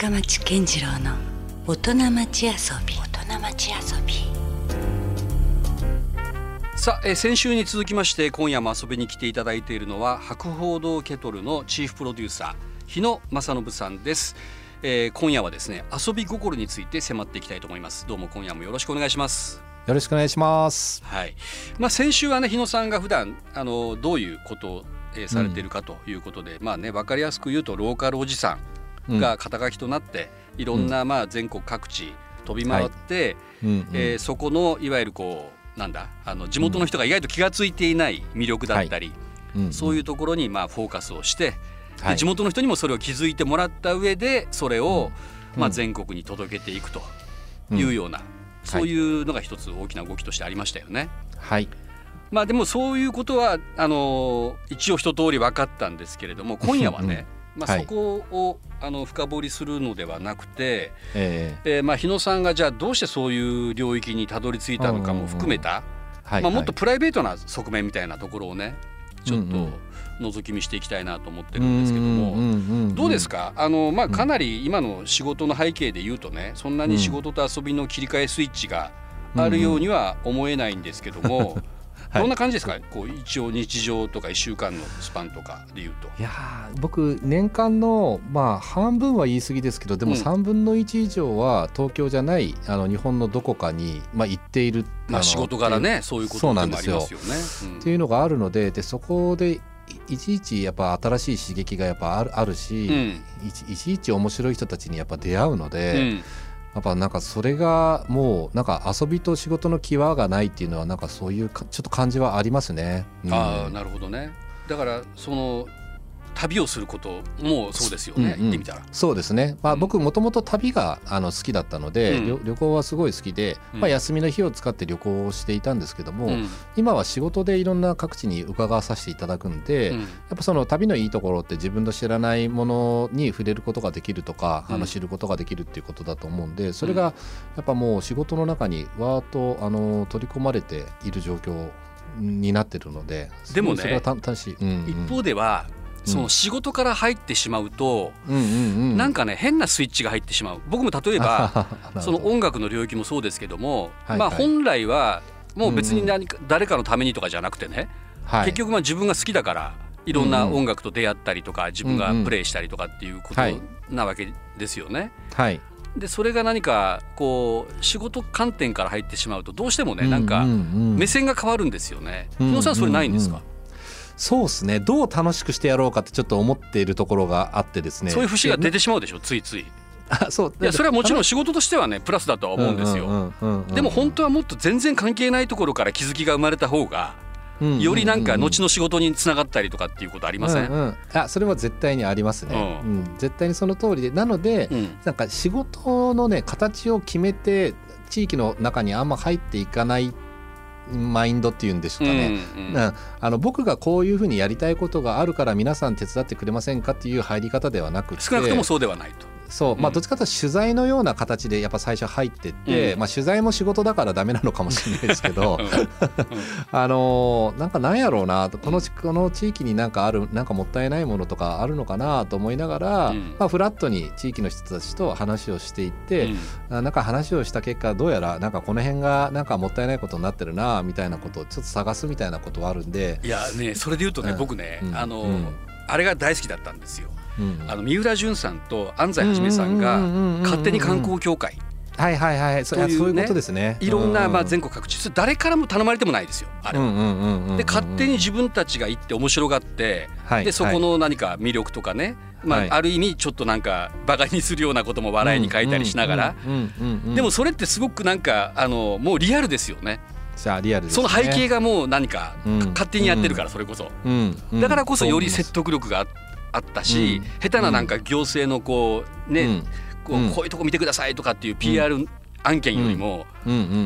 深町健次郎の大人町遊び。大人町遊び。さあ、えー先週に続きまして今夜も遊びに来ていただいているのは博報堂ケトルのチーフプロデューサー日野正信さんです、えー今夜はですね遊び心について迫っていきたいと思います。どうも今夜もよろしくお願いします。よろしくお願いします。はい。まあ先週はね日野さんが普段あのどういうことを、えーされているかということで、まあね分かりやすく言うとローカルおじさんが肩書きとなって、いろんなまあ全国各地飛び回って、えーそこのいわゆるこうなんだあの地元の人が意外と気が付いていない魅力だったり、うんそういうところにまあフォーカスをして、ではい。地元の人にもそれを気づいてもらった上でそれを、まあ、うん。全国に届けていくとうん。いうような、そういうのが一つ大きな動きとしてありましたよね。はい。まあでもそういうことはあの一応一通り分かったんですけれども今夜はね、まあ、はいそこをあの深掘りするのではなくて、ええーまあ日野さんがじゃあどうしてそういう領域にたどり着いたのかも含めた、ーはい。まあ、もっとはいプライベートな側面みたいなところをねちょっと覗き見していきたいなと思ってるんですけども。どうですか。かあの、まあ、かなり今の仕事の背景で言うとねそんなに仕事と遊びの切り替えスイッチがあるようには思えないんですけども、はい。どんな感じですか？こう一応日常とか1週間のスパンとかで言うと。いやー僕年間のまあ半分は言い過ぎですけどでもうん。3分の1以上は東京じゃないあの日本のどこかにまあ行っているまあ、の仕事柄ねそういうことなんですよ。ね。うん。っていうのがあるのででそこでいいちいちやっぱ新しい刺激がやっぱあるあるし、うん。いちいち面白い人たちにやっぱ出会うので、うんやっぱなんかそれがもうなんか遊びと仕事の際がないっていうのはなんかそういうかちょっと感じはありますね。うんああなるほどね。だからその旅をすることもそうですよね、うんうん。言ってみたら。そうですね、まあ、うん。僕もともと旅があの好きだったので、うん。旅旅行はすごい好きで、うん。まあ、休みの日を使って旅行をしていたんですけども、うん。今は仕事でいろんな各地に伺わさせていただくんで、うん。やっぱその旅のいいところって自分の知らないものに触れることができるとか、あうん。の知ることができるっていうことだと思うんでそれがやっぱもう仕事の中にわーっとあの取り込まれている状況になってるのででもねうんうん。一方ではその仕事から入ってしまうと、うんうんうん、なんかね変なスイッチが入ってしまう。僕も例えば その音楽の領域もそうですけども、まあはい。はい本来はもう別に何か誰かのためにとかじゃなくてね、はい、結局まあ自分が好きだからいろんな音楽と出会ったりとか自分がプレイしたりとかっていうことはいなわけですよね。はい。でそれが何かこう仕事観点から入ってしまうとどうしてもねなんかううん。目線が変わるんですよね。うん日野さんそれないんですか、うんそうですね。どう楽しくしてやろうかってちょっと思っているところがあってですね。そういう節が出てしまうでしょ？ついつい。いあそう。やそれはもちろん仕事としてはねプラスだとは思うんですよ。よでも本当はもっと全然関係ないところから気づきが生まれた方がよりなんか後のの仕事につながったりとかっていうことありません、うんうん。あそれは絶対にありますね、ううん。絶対にその通りで。なので、うん。なんか仕事のね形を決めて地域の中にあんま入っていかないマインドっていうんですかね、うんうん。うんあの僕がこういうふうにやりたいことがあるから皆さん手伝ってくれませんかっていう入り方ではなくて。少なくともそうではないと。そう、まあ、うん。どっちかというと取材のような形でやっぱ最初入ってって、うん。まあ、取材も仕事だからダメなのかもしれないですけど うん。あのーなんかなんやろうなとこのちこの地域になんかあるなんかもったいないものとかあるのかなと思いながら、うん。まあ、フラットに地域の人たちと話をしていって、うん。あなんか話をした結果どうやらなんかこの辺がなんかもったいないことになってるなみたいなことをちょっと探すみたいなことはあるんで。いやねそれで言うとね、うん。僕ね、うん。あの、うん。あれが大好きだったんですよ。うん。あの三浦淳さんと安西はじめさんが勝手に観光協会はいはいはい。そういうねそういうことですね。いろんなまあ全全国各地。誰からも頼まれてもないですよあれは。で勝手に自分たちが行って面白がって、でそこの何か魅力とかね、まあはい。ある意味ちょっとなんかバカにするようなことも笑いに書いたりしながら、でもそれってすごくなんかあのもうリアルですよね。じゃあリアルそね。の背景がもう何かうん。勝手にやってるからそれこそ、だからこそより説得力がああったし、うん。下手ななんか行政のこうね、うん。こううん。こういうとこ見てくださいとかっていう PR 案件よりも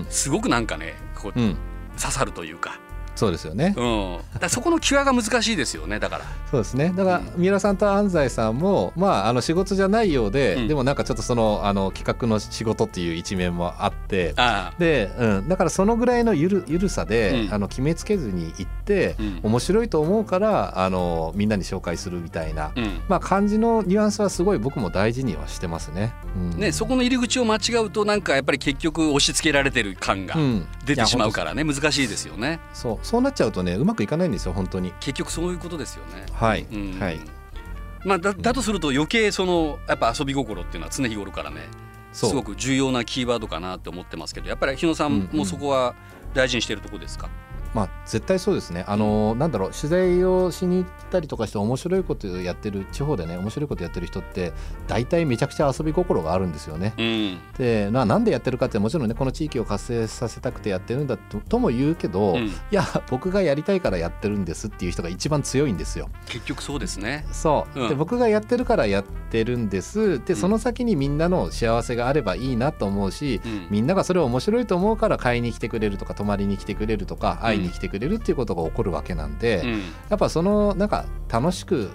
すごくなんかねこううん。刺さるというかそうですよね。うん、だからそこの際が難しいですよねだから。そうですね。だから、うん。三浦さんと安西さんも、まあ、あの仕事じゃないようで、うん。でもなんかちょっとその、あの企画の仕事っていう一面もあって。あで、うん、だからそのぐらいのゆるゆるさで、うん。あの決めつけずに行って、うん。面白いと思うからあのみんなに紹介するみたいな、まあ感じのニュアンスはすごい僕も大事にはしてますね。うん。ね、そこの入り口を間違うとなんかやっぱり結局押し付けられてる感がうん。出てしまうかいらね難しいですよね。やそうそうなっちゃうとねうまくいかないんですよ本当に。結局そういうことですよね。はい、うん。はい。まあ、だだとすると余計そのやっぱ遊び心っていうのは常日頃からねすごく重要なキーワードかなって思ってますけどやっぱり日野さんもそこは大事にしてるところですか、まあ絶対そうですね。あのなんだろう取材をしに行ったりとかして面白いことやってる地方でね面白いことやってる人って大体めちゃくちゃ遊び心があるんですよね。うんでななんでやってるかってもちろんねこの地域を活性させたくてやってるんだととも言うけど、うんいや僕がやりたいからやってるんですっていう人が一番強いんですよ。結局そうですね。そう、うんで僕がやってるからやってるんですでうんその先にみんなの幸せがあればいいなと思うし、うんみんながそれを面白いと思うから買いに来てくれるとか泊まりに来てくれるとか会いに来てくれるっていうことが起こるわけなんで、うん。やっぱそのなんか楽しく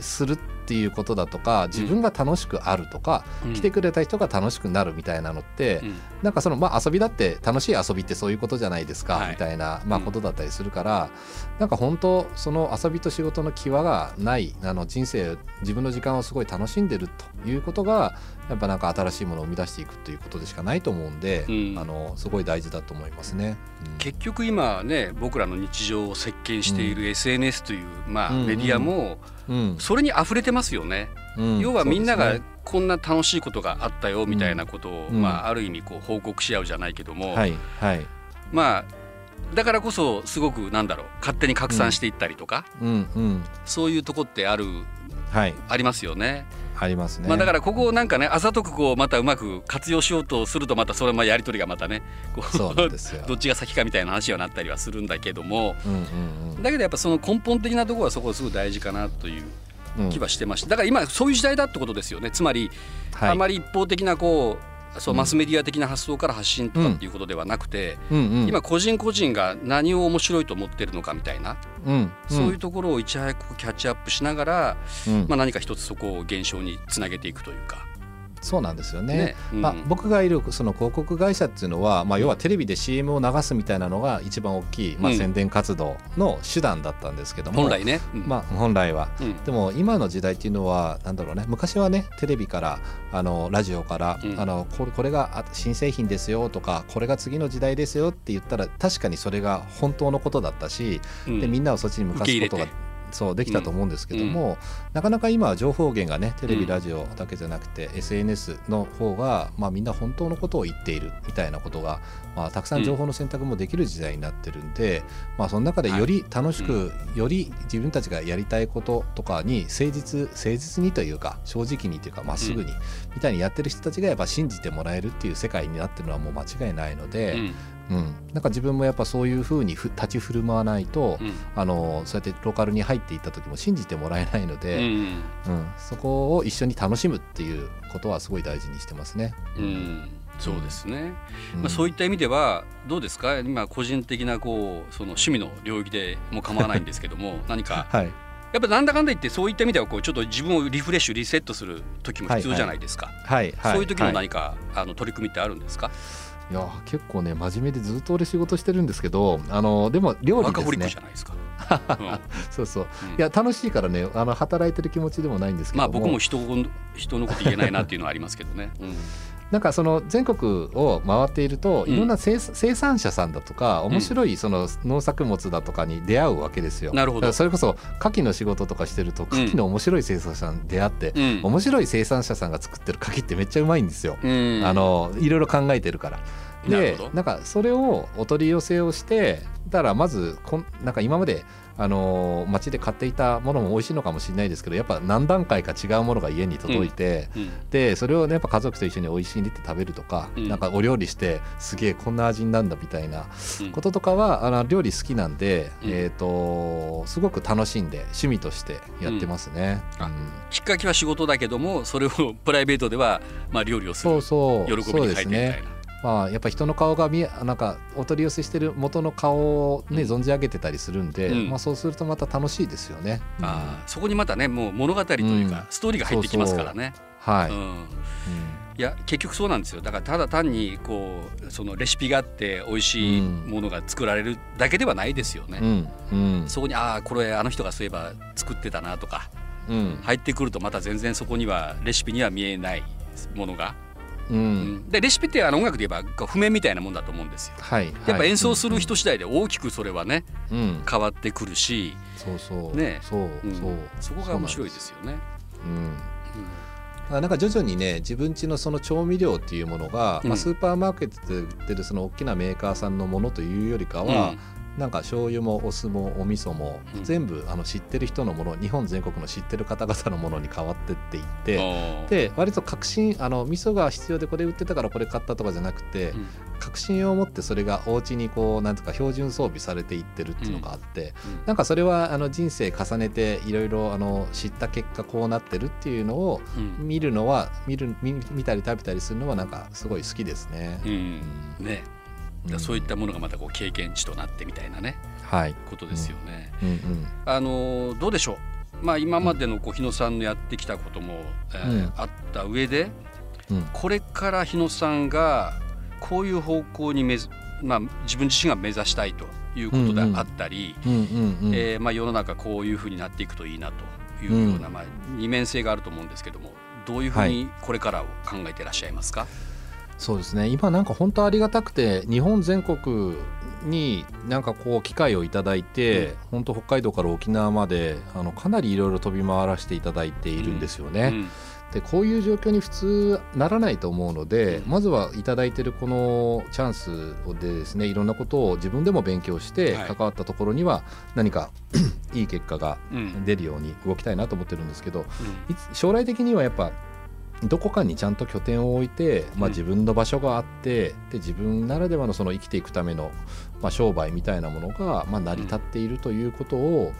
するっていうことだとか自分が楽しくあるとか、うん。来てくれた人が楽しくなるみたいなのって、うん。なんかそのまあ遊びだって楽しい遊びってそういうことじゃないですか、はい。みたいなまあうん。ことだったりするから、なんか本当その遊びと仕事の際がないあの人生自分の時間をすごい楽しんでるということがやっぱなんか新しいものを生み出していくということでしかないと思うんで、うん。あのすごい大事だと思いますね。うん。結局今ね僕らの日常を席巻している SNS という、まあ、うんメディアもうんそれに溢れてますよね。うん。要はみんながこんな楽しいことがあったよみたいなことを、うん。まあ、ある意味こう報告し合うじゃないけども、はいはい。まあだからこそすごくなんだろう勝手に拡散していったりとか、うん。うん。そういうとこってあるはい。ありますよね。ありますね。まあ、だからここをなんかねあざとくこうまたうまく活用しようとするとまたそれもやり取りがまたねこうそうですよ。どっちが先かみたいな話はなったりはするんだけども。だけどやっぱその根本的なところはそこすごい大事かなという気はしてました。だから今そういう時代だってことですよね。つまりはい。あまり一方的なこうそううん。マスメディア的な発想から発信とかっていうことではなくて、今個人個人が何を面白いと思ってるのかみたいな、うん。そういうところをいち早くキャッチアップしながら、うん。まあ、何か一つそこを現象につなげていくというか。そうなんですよね。ね。うん。まあ、僕がいるその広告会社っていうのは、まあ、要はテレビで CM を流すみたいなのが一番大きい、まあ、うん。宣伝活動の手段だったんですけども、本来ね、うん。まあ、本来は。うん。でも今の時代っていうのはなんだろうね昔はねテレビからあのラジオから、うん。あのこれこれがあ新製品ですよとかこれが次の時代ですよって言ったら確かにそれが本当のことだったし、うん。でみんなをそっちに向かすことがそうできたと思うんですけども、なかなか今は情報源がねテレビ、うんラジオだけじゃなくて SNS の方が、まあ、みんな本当のことを言っているみたいなことが、まあ、たくさん情報の選択もできる時代になってるんで、まあ、その中でより楽しく、より自分たちがやりたいこととかに誠実誠実にというか正直にというかまっすぐに、みたいにやってる人たちがやっぱ信じてもらえるっていう世界になってるのはもう間違いないので。うん。うん、なんか自分もやっぱそういうふうにふ立ち振る舞わないと、うん。あのそうやってローカルに入っていった時も信じてもらえないのうで、ん。うん。そこを一緒に楽しむっていうことはすごい大事にしてますね。うん。そうですね、うん。まあ、そういった意味ではどうですか？今個人的なこうその趣味の領域でも構わないんですけども 何かはい、やっぱなんだかんだ言ってそういった意味ではこうちょっと自分をリフレッシュリセットする時も必要じゃないですか、はいはい、そういう時のはい何か、あの取り組みってあるんですか？いや結構ね真面目でずっと俺仕事してるんですけどあのでも料理ですね。じゃないですか、う んそうそう。うん。いや楽しいからねあの働いてる気持ちでもないんですけどまあ僕も人を人のこと言えないなっていうのはありますけどね、うんなんかその全国を回っているとうん。いろんな生,、生産者さんだとか面白いその農作物だとかに出会うわけですよ。なるほど。それこそ牡蠣の仕事とかしてると牡蠣の面白い生産者さんに出会って、うん。面白い生産者さんが作ってる牡蠣ってめっちゃうまいんですよ。うん。あのいろいろ考えてるから。でなんかそれをお取り寄せをしてだからまずこんなんか今まであの街で買っていたものも美味しいのかもしれないですけどやっぱ何段階か違うものが家に届いて、うん。でそれをねやっぱ家族と一緒に美味しいにって食べるとか、うんなんかお料理してすげえこんな味になるんだみたいなうん。こととかはあの料理好きなんで、うん。えっ、とすごく楽しんで趣味としてやってますね。きっかけは仕事だけどもそれをプライベートではまあ料理をする。そうそう。喜びに変えてみたいな。まあ、やっぱ人の顔が見えなんかお取り寄せしてる元の顔を、ねうん。存じ上げてたりするんで、うん。まあ、そうするとまた楽しいですよね。あーそこにまたねもう物語というか、うん。ストーリーが入ってきますからね。はい、うん。うん。いや結局そうなんですよ。だからただ単にこうそのレシピがあって美味しいものが作られるだけではないですよね。うん。うん。そこにああこれあの人がそういえば作ってたなとかうん。入ってくるとまた全然そこにはレシピには見えないものが、ううん。んでレシピってあの音楽で言えば譜面みたいなもんだと思うんですよ。はいやっぱ演奏するはい人次第で大きくそれはねうん。うん変わってくるし、そうそう。ね。そううん。そう。そこが面白いですよね。うんあなんか徐々にね自分家のその調味料っていうものが、うん。まあ、スーパーマーケットで売ってるその大きなメーカーさんのものというよりかは、うんなんか醤油もお酢もお味噌も、うん。全部あの知ってる人のもの日本全国の知ってる方々のものに変わってっていって、で割と確信あの味噌が必要でこれ売ってたからこれ買ったとかじゃなくて、うん。確信を持ってそれがお家にこうなんとか標準装備されていってるっていうのがあって、うん。なんかそれはあの人生重ねていろいろあの知った結果こうなってるっていうのをうん。見るのは見る見見たり食べたりするのはなんかすごい好きですね。うん。ね、うんそういったものがまたこう経験値となってみたいなね。はい、ことですよね。うん。うんあのどうでしょう、まあ、今までのこう日野さんのやってきたことも、えーうん。あった上でうん。これから日野さんがこういう方向にめず、まあ、自分自身が目指したいということであったり、世の中こういうふうになっていくといいなというような、うん。まあ、二面性があると思うんですけどもどういうふうにこれからを考えていらっしゃいますか、そうですね。今なんか本当ありがたくて日本全国になんかこう機会をいただいて、うん。本当北海道から沖縄まであのかなりいろいろ飛び回らせていただいているんですよね。うん。でこういう状況に普通ならないと思うので、うん。まずはいただいてるこのチャンスでですねいろんなことを自分でも勉強してはい。関わったところには何か いい結果がうん。出るように動きたいなと思ってるんですけど将来的にはやっぱどこかにちゃんと拠点を置いて、まあ、うん。自分の場所があって、で自分ならではのその生きていくための、まあ、商売みたいなものが、まあ、成り立っているということを、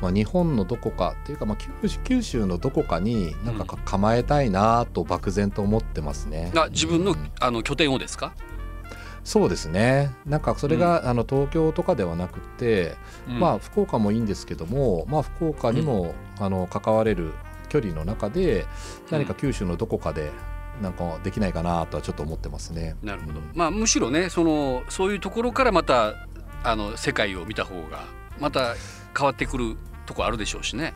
まあ、日本のどこかっていうか、まあ、九州のどこかになんかか構えたいなと漠然と思ってますね。あ自分の,、うんあの拠点をですか、そうですね。なんかそれが、あの東京とかではなくて、うん。まあ福岡もいいんですけども、まあ、福岡にも、あの関われる距離の中で何か九州のどこかでなんかできないかなとはちょっと思ってますね。なるほど、うんまあむしろねそのそういうところからまたあの世界を見た方がまた変わってくるとこあるでしょうしね。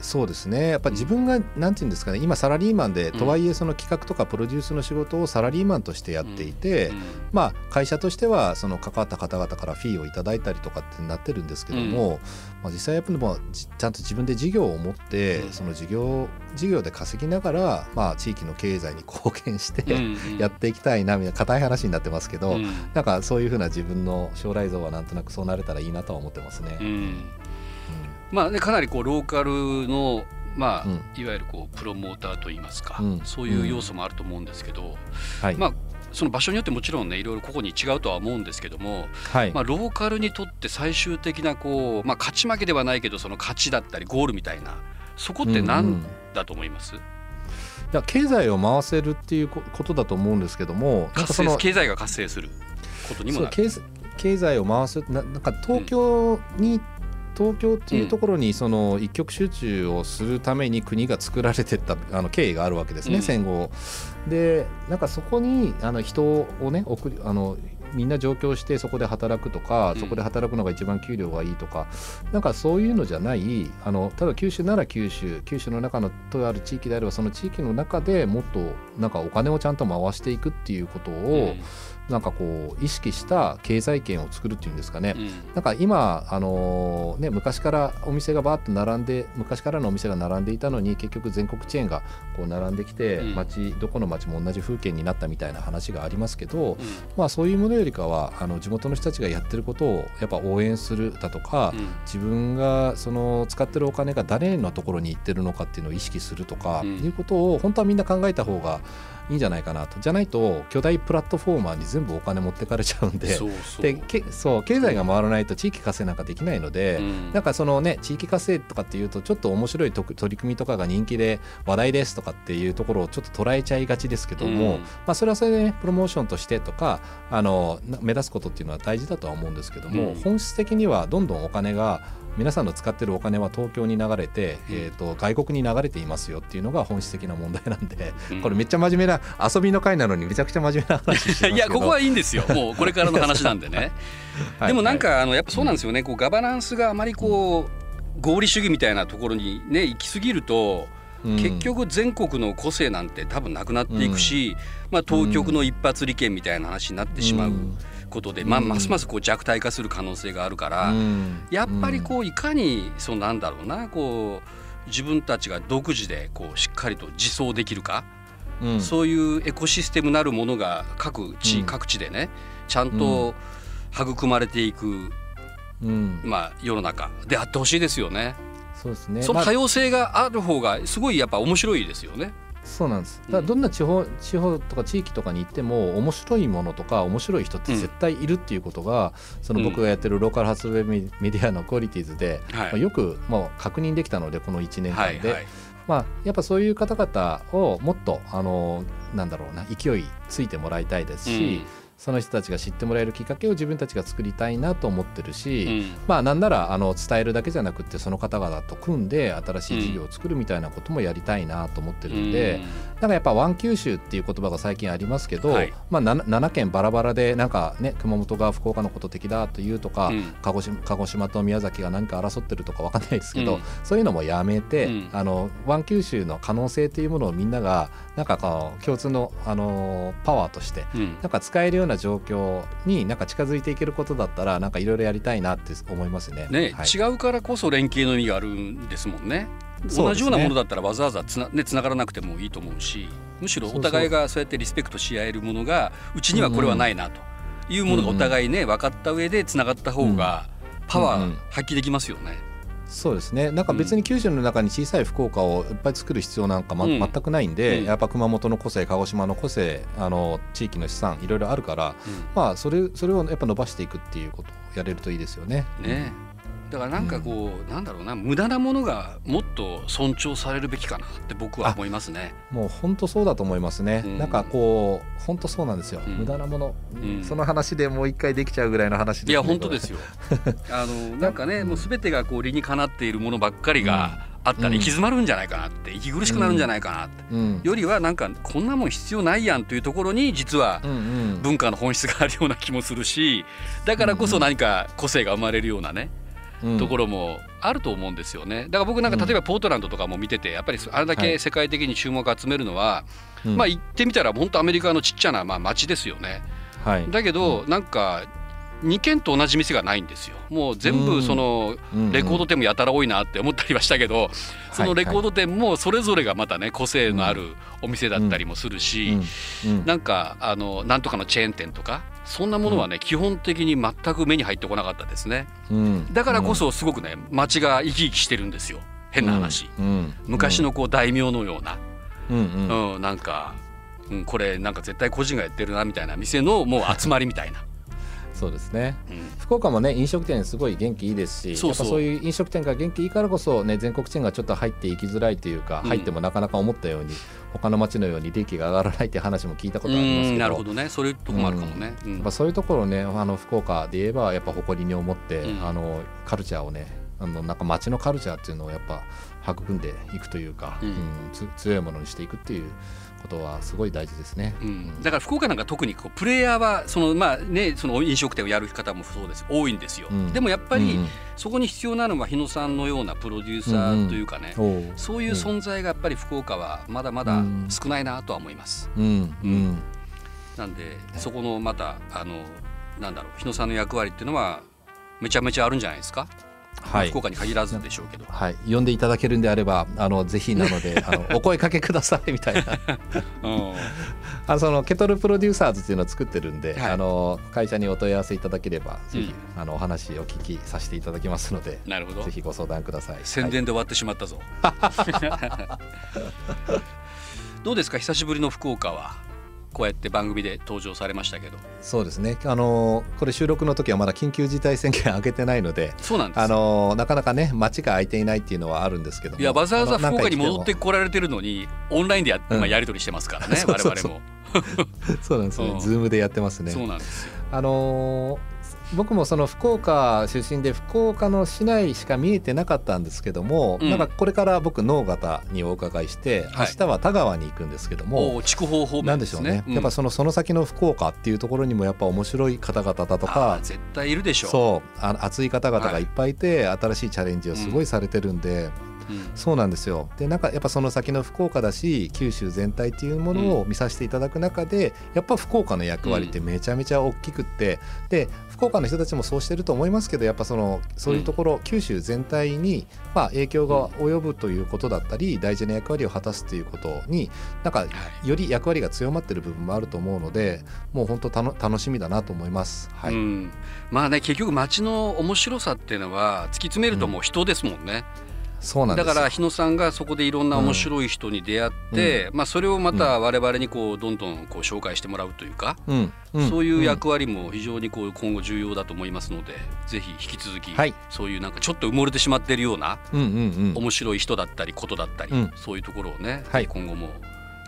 そうですね。やっぱ自分が、なんていうんですかね。今サラリーマンで、うん。とはいえその企画とかプロデュースの仕事をサラリーマンとしてやっていて、うん。まあ、会社としてはその関わった方々からフィーをいただいたりとかってなってるんですけども、まあ、実際やっぱりもちゃんと自分で事業を持って、うん。その事業事業で稼ぎながら、まあ、地域の経済に貢献して、やっていきたいなみたいな硬い話になってますけど、うん。なんかそういうふうな自分の将来像はなんとなくそうなれたらいいなとは思ってますね。うん。まあねかなりこうローカルのまあ、うん。いわゆるこうプロモーターといいますか、うん。そういう要素もあると思うんですけど、はい。まあその場所によってもちろんねいろいろここに違うとは思うんですけども、はい。まあ、ローカルにとって最終的なこう、まあ、勝ち負けではないけどその勝ちだったりゴールみたいなそこってうんうん何だと思います、いや経済を回せるっていうこことだと思うんですけども経済が活性することにもなる。経済を回すななんか東京に、東京っていうところにその一極集中をするために国が作られてったあの経緯があるわけですね、うん。戦後。でなんかそこにあの人をね送りあのみんな上京してそこで働くとか、うん。そこで働くのが一番給料がいいとかなんかそういうのじゃないあのただ九州なら九州九州の中のとある地域であればその地域の中でもっとなんかお金をちゃんと回していくっていうことを、なんかこう意識した経済圏を作るっていうんですかね、うん。うんなんか今、あのね、昔からお店がバーッと並んで昔からのお店が並んでいたのに結局全国チェーンがこう並んできて、うん。街どこの街も同じ風景になったみたいな話がありますけど、うん。まあ、そういうものよりかはあの地元の人たちがやってることをやっぱ応援するだとか、うん。自分がその使ってるお金が誰のところに行ってるのかっていうのを意識するとか、うん。いうことを本当はみんな考えた方がいいんじゃないかなと。じゃないと巨大プラットフォーマーに全部お金持ってかれちゃうんで。でけそう経済が回らないと地域活性なんかできないので、うん。なんかそのね地域活性とかっていうとちょっと面白いと取り組みとかが人気で話題ですとかっていうところをちょっと捉えちゃいがちですけども、うん。まあ、それはそれでねプロモーションとしてとかあのな目立つことっていうのは大事だとは思うんですけども、うん。本質的にはどんどんお金が皆さんの使ってるお金は東京に流れて、うん。えー、と外国に流れていますよっていうのが本質的な問題なんで、うん。これめっちゃ真面目な遊びの回なのにめちゃくちゃ真面目な話していやここはいいんですよ。もうこれからの話なんでね。はい。でもなんかあのやっぱそうなんですよね。こうガバナンスがあまりこう合理主義みたいなところにね行き過ぎるとうん。結局全国の個性なんて多分なくなっていくし、まあ、当局の一発利権みたいな話になってしまうことで、まあ、うん。ますますこう弱体化する可能性があるから、うん。やっぱりこういかにそうなんだろうなこう自分たちが独自でこうしっかりと自走できるか、うん。そういうエコシステムなるものが各地、うん。各地でねちゃんと育まれていく、うん。まあ、世の中であってほしいですよね。そうですね。まあ。その多様性がある方がすごいやっぱ面白いですよね。そうなんです。だどんな地方地方とか地域とかに行っても面白いものとか面白い人って絶対いるっていうことが、その僕がやってるローカル発ウェブメディアのクオリティーズで、はい。まあ、よくもう確認できたのでこの1年間で、はいはい。まあ、やっぱそういう方々をもっとあのなんだろうな勢いついてもらいたいですし、その人たちが知ってもらえるきっかけを自分たちが作りたいなと思ってるし、うん。まあなんならあの伝えるだけじゃなくってその方々と組んで新しい事業を作るみたいなこともやりたいなと思ってるんで、なんかやっぱワン九州っていう言葉が最近ありますけど、はい。まあ 7, 7県バラバラでなんかね熊本が福岡のこと的だというとか、うん。鹿児島鹿児島と宮崎が何か争ってるとかわかんないですけど、うん。そういうのもやめて、うん。あのワン九州の可能性っていうものをみんながなんかこう共通のあのパワーとしてうんなんか使えるような状況になんか近づいていけることだったらなんかいろいろやりたいなって思いますね。ね、はい違うからこそ連携の意味があるんですもんね。同じようなものだったらわざわざつな,、ね、つながらなくてもいいと思うしむしろお互いがそうやってリスペクトし合えるものがうちにはこれはないなというものがお互いね分かった上でつながった方がパワー発揮できますよね。そうですね。なんか別に九州の中に小さい福岡をいっぱい作る必要なんか、まうん。全くないんで、うん。やっぱ熊本の個性鹿児島の個性あの地域の資産いろいろあるから、まあそれそれをやっぱ伸ばしていくっていうことをやれるといいですよね。ねだからなんかこう、なんだろうな無駄なものがもっと尊重されるべきかなって僕は思いますね。もう本当そうだと思いますね、うん。なんかこう本当そうなんですよ、うん。無駄なもの、うん。その話でもう一回できちゃうぐらいの話です、ね、いや本当ですよ。あのなんかね、もうすべてがこう理にかなっているものばっかりがあったらうん。行き詰まるんじゃないかなって息苦しくなるんじゃないかなって。うん。よりはなんかこんなもん必要ないやんというところに実はうんうん。文化の本質があるような気もするしだからこそ何か個性が生まれるようなねうんところもあると思うんですよね。だから僕なんか例えばポートランドとかも見ててやっぱりあれだはい。け世界的に注目を集めるのはうん。まあ言ってみたら本当アメリカのちっちゃなまあ街ですよね。はい。だけどなんか2軒と同じ店がないんですよ。もう全部そのうんレコード店もやたら多いなって思ったりはしたけどそのレコード店もそれぞれがまたね個性のあるお店だったりもするしなんかあのなんとかのチェーン店とかそんなものはね基本的に全く目に入ってこなかったですね。うん。だからこそすごくね街が生き生きしてるんですよ。変な話。昔のこう大名のような。うんなんかうんこれなんか絶対個人がやってるなみたいな店のもう集まりみたいな。そうですね。うん。福岡もね飲食店すごい元気いいですしそうそう。やっぱそういう飲食店が元気いいからこそね全国チェーンがちょっと入っていきづらいというか、うん。入ってもなかなか思ったように他の町のように利益が上がらないっていう話も聞いたことありますけど。うんなるほどね。そういうとこもあるかもね。うん。やっぱそういうところをねあの福岡で言えばやっぱ誇りに思って、うん。あのカルチャーをねあのなんか街のカルチャーっていうのをやっぱ育んでいくというか、うん。うんつ強いものにしていくっていうことはすごい大事ですね。うん、だから福岡なんか特にこうプレイヤーはそのまあねその飲食店をやる方もそうです。多いんですよ、うん。でもやっぱりうんそこに必要なのは日野さんのようなプロデューサーというかね、うんおう。そういう存在がやっぱり福岡はまだまだ少ないなとは思います。うん。うん。なんでそこのまたあのなんだろう日野さんの役割っていうのはめちゃめちゃあるんじゃないですか、はい。福岡に限らずでしょうけど。はい、呼んでいただけるんであればあのぜひなのであの お声かけくださいみたいな。うん。あそのケトルプロデューサーズっていうのを作ってるんで、はい。あの会社にお問い合わせいただければぜひ、うあのお話をお聞きさせていただきますのでなるほど。ぜひご相談ください。宣伝で終わってしまったぞ、どうですか？久しぶりの福岡はこうやって番組で登場されましたけど。そうですね。あのこれ収録の時はまだ緊急事態宣言上げてないのでそうなんです。よあのなかなかね街が開いていないっていうのはあるんですけども。いやわざわざ福岡に戻ってこられてるのにオンラインでや,、うん。まあ、やり取りしてますからね 我々も、そうなんですね、うん。ズームでやってますね。そうなんですよ。あのー僕もその福岡出身で福岡の市内しか見えてなかったんですけども、うん。なんかこれから僕能形にお伺いして、はい。明日は田川に行くんですけども、お筑豊方なん面でしょうね、うん。やっぱそのその先の福岡っていうところにもやっぱ面白い方々だとあかー絶対いるでしょう。そうあの熱い方々がいっぱいいて、新しいチャレンジをすごいされてるんで、うん。そうなんですよ。でなんかやっぱその先の福岡だし九州全体っていうものを見させていただく中で、やっぱ福岡の役割ってめちゃめちゃ大きくってで福岡の人たちもそうしてると思いますけどやっぱそのそういうところ、九州全体に、まあ、影響が及ぶということだったり大事な役割を果たすということになんかはい。より役割が強まってる部分もあると思うのでもう本当たの楽しみだなと思います。はい、うん、まあね結局街の面白さっていうのは突き詰めるともう人ですもんね、そうなんですよ。だから日野さんがそこでいろんな面白い人に出会って、まあ、それをまた我々にこうどんどんこう紹介してもらうというか、うん。ん。そういう役割も非常にこう今後重要だと思いますのでぜひ引き続き、はい。そういうなんかちょっと埋もれてしまっているようなうんうんうん。面白い人だったりことだったり、うん。そういうところをね、はい。今後も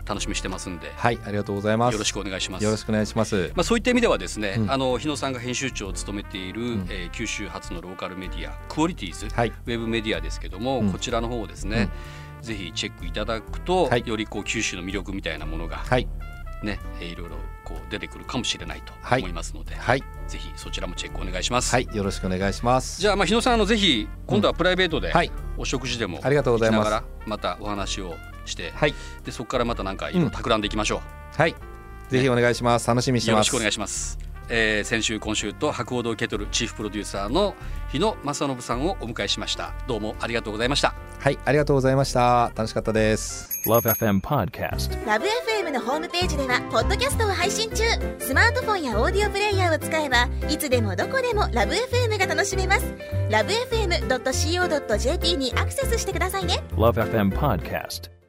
楽しみにしてますんで、はいありがとうございます。よろしくお願いします。よろしくお願いします。まあ、そういった意味ではですね、うん。あの日野さんが編集長を務めている、ん。えー九州初のローカルメディアクオリティーズ、はい。ウェブメディアですけども、うん。こちらの方をですね、ぜひチェックいただくと、はい。よりこう九州の魅力みたいなものがはい。ね、えーいろいろこう出てくるかもしれないとはい。思いますので、はい。ぜひそちらもチェックお願いします。はいよろしくお願いします。じゃあまあ日野さんあのぜひ今度はプライベートではい。お食事でもありがとうございます。またお話をして、はいでそこからまたなんかいろいろ企んでいきましょはいぜひお願いします。楽しみにう。してます。よろしくお願いします。えー先週今週と博報堂ケトルチーフプロデューサーの日野正信さんをお迎えしました。どうもありがとうございました。はいありがとうございました。楽しかったです。Love FM Podcast. ラブ f m のホームページではポッドキャストを配信中スマートフォンやオーディオプレイヤーを使えばいつでもどこでもラブ f m が楽しめますラブ FM.co.jp にアクセスしてくださいね Love FM Podcast.